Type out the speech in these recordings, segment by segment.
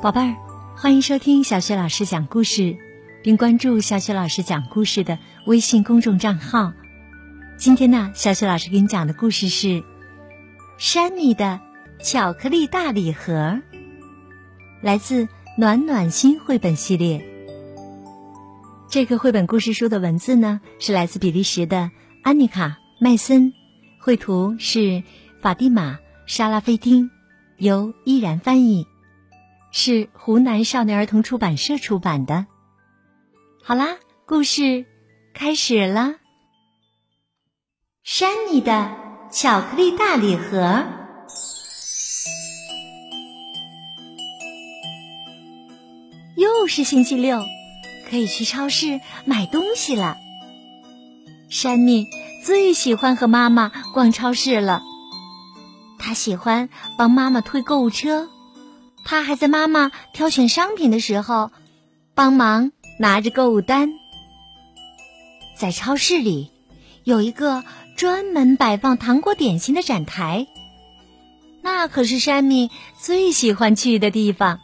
宝贝儿，欢迎收听小雪老师讲故事，并关注小雪老师讲故事的微信公众账号。今天呢，小雪老师给你讲的故事是《山米的巧克力大礼盒》，来自暖暖心绘本系列。这个绘本故事书的文字呢，是来自比利时的安妮卡·麦森，绘图是法蒂玛·沙拉菲丁，由依然翻译。是湖南少年儿童出版社出版的。好啦，故事开始了。山妮的巧克力大礼盒。又是星期六，可以去超市买东西了。山妮最喜欢和妈妈逛超市了。她喜欢帮妈妈推购物车。他还在妈妈挑选商品的时候，帮忙拿着购物单。在超市里，有一个专门摆放糖果点心的展台，那可是山米最喜欢去的地方。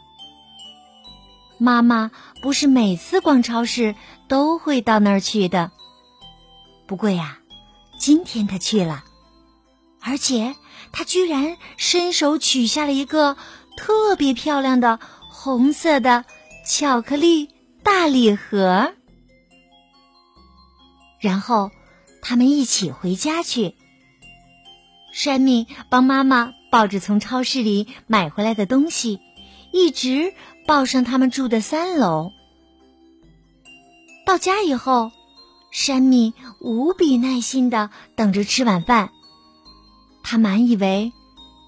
妈妈不是每次逛超市都会到那儿去的，不过呀，今天他去了，而且他居然伸手取下了一个。特别漂亮的红色的巧克力大礼盒，然后他们一起回家去。山米帮妈妈抱着从超市里买回来的东西，一直抱上他们住的三楼。到家以后，山米无比耐心的等着吃晚饭，他满以为。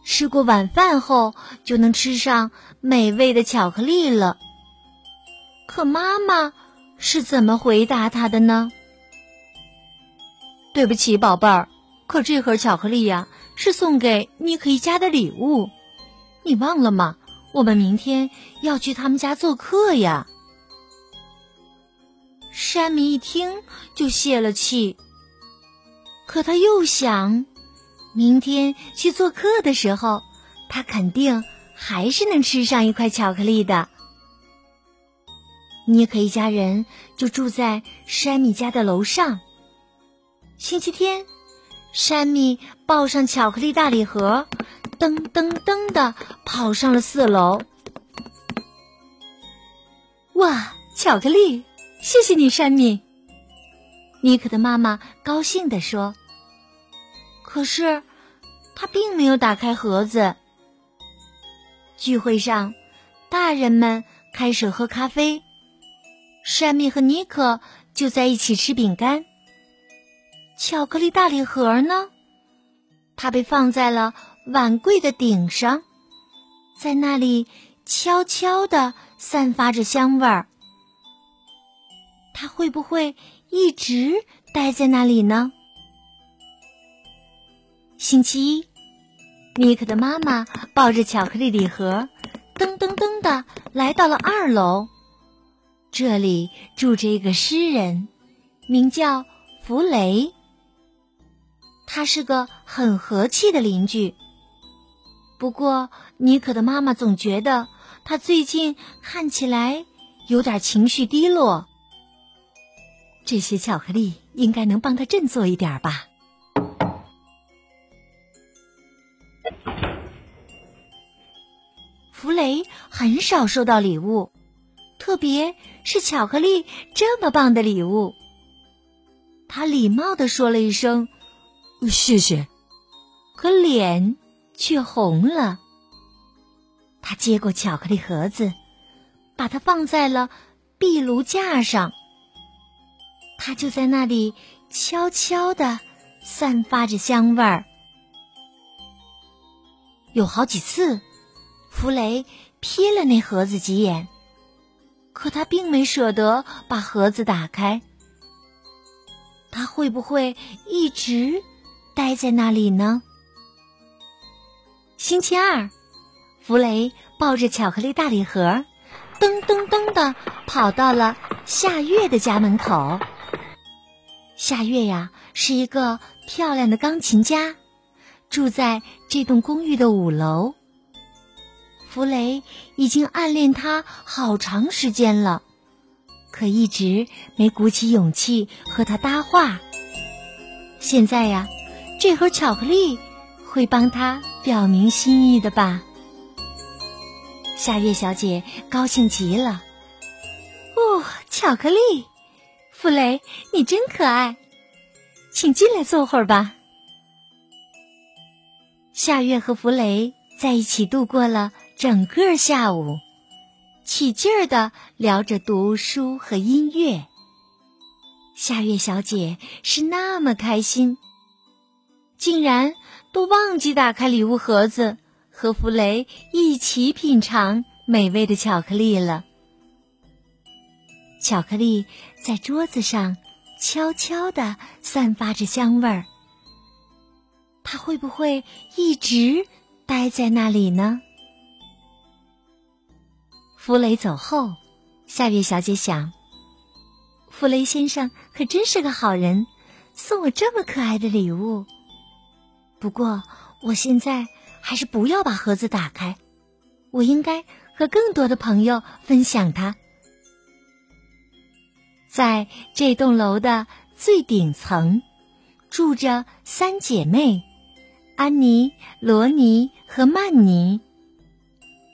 吃过晚饭后就能吃上美味的巧克力了。可妈妈是怎么回答他的呢？对不起，宝贝儿，可这盒巧克力呀是送给妮可一家的礼物，你忘了吗？我们明天要去他们家做客呀。山米一听就泄了气，可他又想。明天去做客的时候，他肯定还是能吃上一块巧克力的。妮可一家人就住在山米家的楼上。星期天，山米抱上巧克力大礼盒，噔噔噔的跑上了四楼。哇，巧克力！谢谢你，山米。妮可的妈妈高兴地说。可是。他并没有打开盒子。聚会上，大人们开始喝咖啡，山米和尼克就在一起吃饼干。巧克力大礼盒呢？它被放在了碗柜的顶上，在那里悄悄地散发着香味儿。它会不会一直待在那里呢？星期一，尼克的妈妈抱着巧克力礼盒，噔噔噔的来到了二楼。这里住着一个诗人，名叫弗雷。他是个很和气的邻居。不过，尼克的妈妈总觉得他最近看起来有点情绪低落。这些巧克力应该能帮他振作一点吧。弗雷很少收到礼物，特别是巧克力这么棒的礼物。他礼貌的说了一声“谢谢”，可脸却红了。他接过巧克力盒子，把它放在了壁炉架上。它就在那里悄悄的散发着香味儿。有好几次。弗雷瞥了那盒子几眼，可他并没舍得把盒子打开。他会不会一直待在那里呢？星期二，弗雷抱着巧克力大礼盒，噔噔噔的跑到了夏月的家门口。夏月呀，是一个漂亮的钢琴家，住在这栋公寓的五楼。弗雷已经暗恋他好长时间了，可一直没鼓起勇气和他搭话。现在呀，这盒巧克力会帮他表明心意的吧？夏月小姐高兴极了。哦，巧克力，弗雷，你真可爱，请进来坐会儿吧。夏月和弗雷在一起度过了整个下午，起劲儿的聊着读书和音乐。夏月小姐是那么开心，竟然都忘记打开礼物盒子，和弗雷一起品尝美味的巧克力了。巧克力在桌子上悄悄的散发着香味儿，它会不会一直待在那里呢？弗雷走后，夏月小姐想：弗雷先生可真是个好人，送我这么可爱的礼物。不过，我现在还是不要把盒子打开，我应该和更多的朋友分享它。在这栋楼的最顶层，住着三姐妹：安妮、罗尼和曼妮。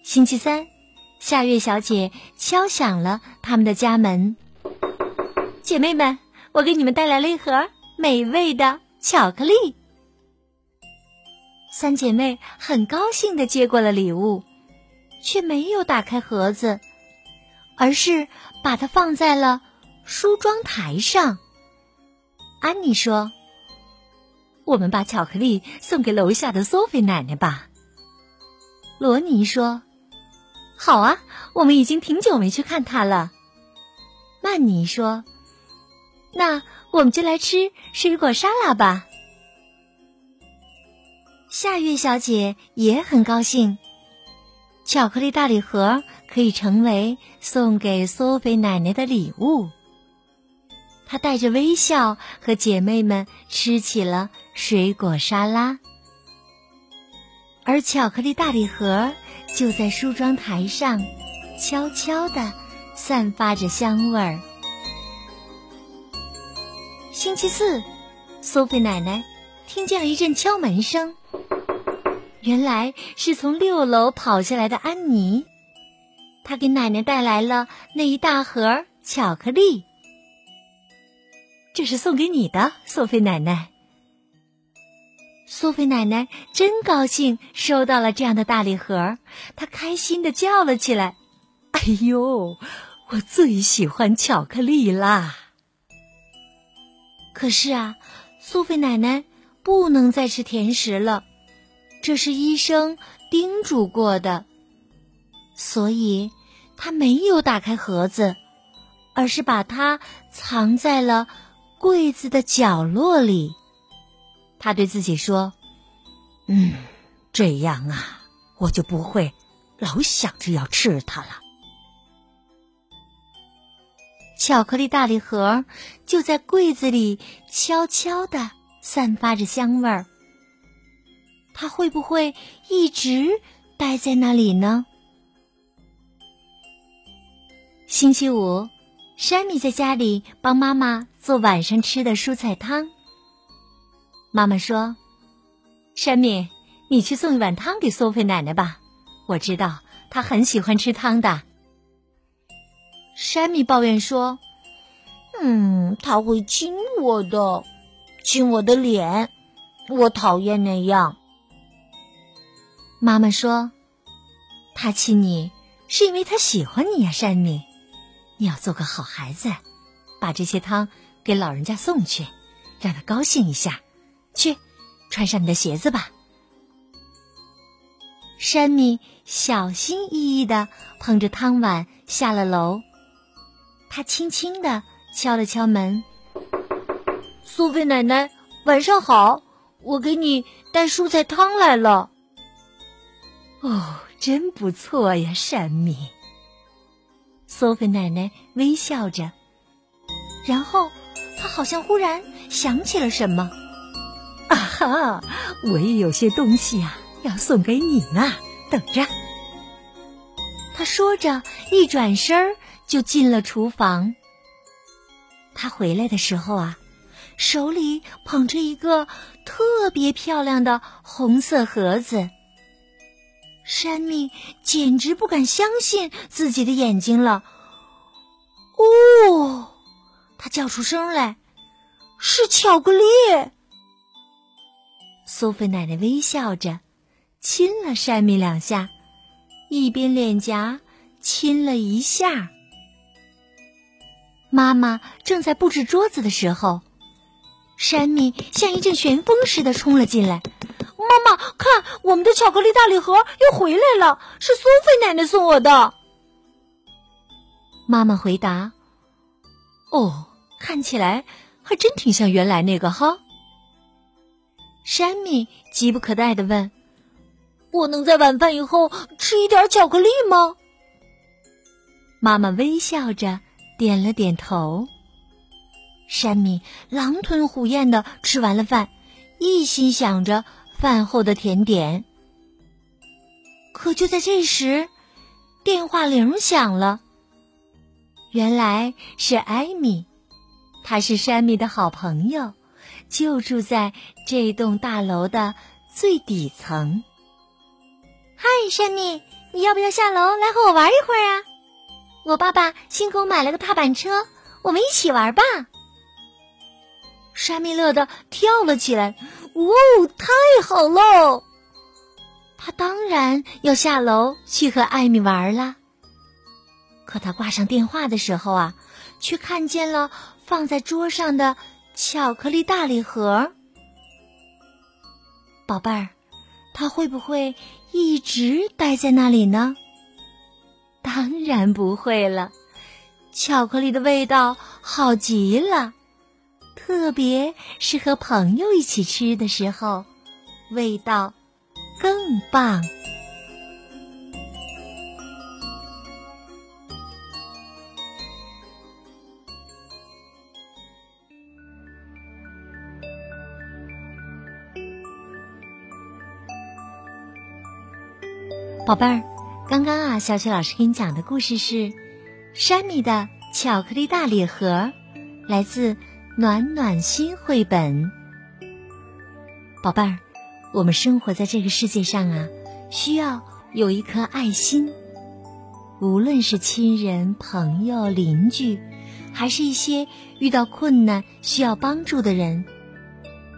星期三，夏月小姐敲响了他们的家门。姐妹们，我给你们带来了一盒美味的巧克力。三姐妹很高兴的接过了礼物，却没有打开盒子，而是把它放在了。梳妆台上，安妮说：“我们把巧克力送给楼下的索菲奶奶吧。”罗尼说：“好啊，我们已经挺久没去看她了。”曼妮说：“那我们就来吃水果沙拉吧。”夏月小姐也很高兴，巧克力大礼盒可以成为送给索菲奶奶的礼物。她带着微笑和姐妹们吃起了水果沙拉，而巧克力大礼盒就在梳妆台上，悄悄地散发着香味儿。星期四，苏菲奶奶听见了一阵敲门声，原来是从六楼跑下来的安妮，她给奶奶带来了那一大盒巧克力。这是送给你的，苏菲奶奶。苏菲奶奶真高兴收到了这样的大礼盒，她开心的叫了起来：“哎呦，我最喜欢巧克力啦！”可是啊，苏菲奶奶不能再吃甜食了，这是医生叮嘱过的，所以她没有打开盒子，而是把它藏在了。柜子的角落里，他对自己说：“嗯，这样啊，我就不会老想着要吃它了。”巧克力大礼盒就在柜子里悄悄的散发着香味儿。它会不会一直待在那里呢？星期五。山米在家里帮妈妈做晚上吃的蔬菜汤。妈妈说：“山米，你去送一碗汤给苏菲奶奶吧，我知道她很喜欢吃汤的。”山米抱怨说：“嗯，他会亲我的，亲我的脸，我讨厌那样。”妈妈说：“他亲你是因为他喜欢你呀，山米。”你要做个好孩子，把这些汤给老人家送去，让他高兴一下。穿上你的鞋子吧。山米小心翼翼的捧着汤碗下了楼，他轻轻的敲了敲门：“苏菲奶奶，晚上好，我给你带蔬菜汤来了。”哦，真不错呀，山米。苏菲奶奶微笑着，然后她好像忽然想起了什么。啊！我也有些东西呀，要送给你呢，等着。他说着，一转身就进了厨房。他回来的时候啊，手里捧着一个特别漂亮的红色盒子。山米简直不敢相信自己的眼睛了。哦，他叫出声来：“是巧克力！”苏菲奶奶微笑着，亲了山米两下，一边脸颊亲了一下。妈妈正在布置桌子的时候，山米像一阵旋风似的冲了进来。妈妈，看，我们的巧克力大礼盒又回来了，是苏菲奶奶送我的。妈妈回答：“哦，看起来还真挺像原来那个哈。”山米急不可待的问：“我能在晚饭以后吃一点巧克力吗？”妈妈微笑着点了点头。山米狼吞虎咽的吃完了饭，一心想着饭后的甜点。可就在这时，电话铃响了。原来是艾米，她是山米的好朋友。就住在这栋大楼的最底层。嗨，山米，你要不要下楼来和我玩一会儿啊？我爸爸新给我买了个踏板车，我们一起玩吧。山米乐的跳了起来，哇，太好喽！他当然要下楼去和艾米玩了。可他挂上电话的时候啊，却看见了放在桌上的。巧克力大礼盒，宝贝儿，它会不会一直待在那里呢？当然不会了。巧克力的味道好极了，特别是和朋友一起吃的时候，味道更棒。宝贝儿，刚刚啊，小雪老师给你讲的故事是《山米的巧克力大礼盒》，来自暖暖心绘本。宝贝儿，我们生活在这个世界上啊，需要有一颗爱心。无论是亲人、朋友、邻居，还是一些遇到困难需要帮助的人，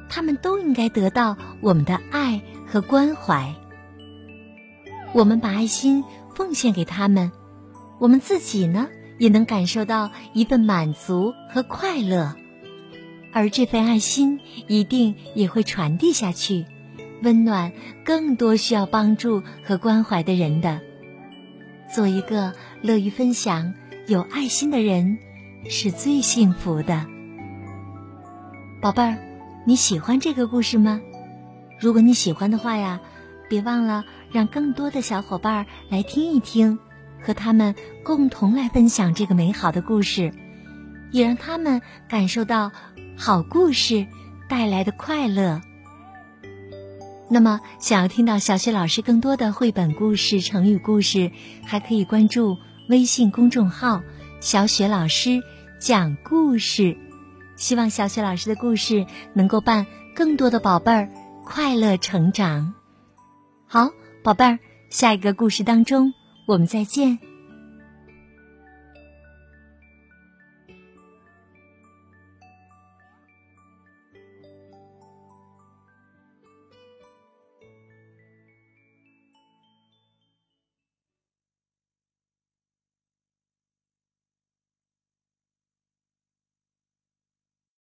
他们都应该得到我们的爱和关怀。我们把爱心奉献给他们，我们自己呢也能感受到一份满足和快乐，而这份爱心一定也会传递下去，温暖更多需要帮助和关怀的人的。做一个乐于分享、有爱心的人，是最幸福的。宝贝儿，你喜欢这个故事吗？如果你喜欢的话呀。别忘了让更多的小伙伴来听一听，和他们共同来分享这个美好的故事，也让他们感受到好故事带来的快乐。那么，想要听到小雪老师更多的绘本故事、成语故事，还可以关注微信公众号“小雪老师讲故事”。希望小雪老师的故事能够伴更多的宝贝儿快乐成长。好，宝贝儿，下一个故事当中，我们再见。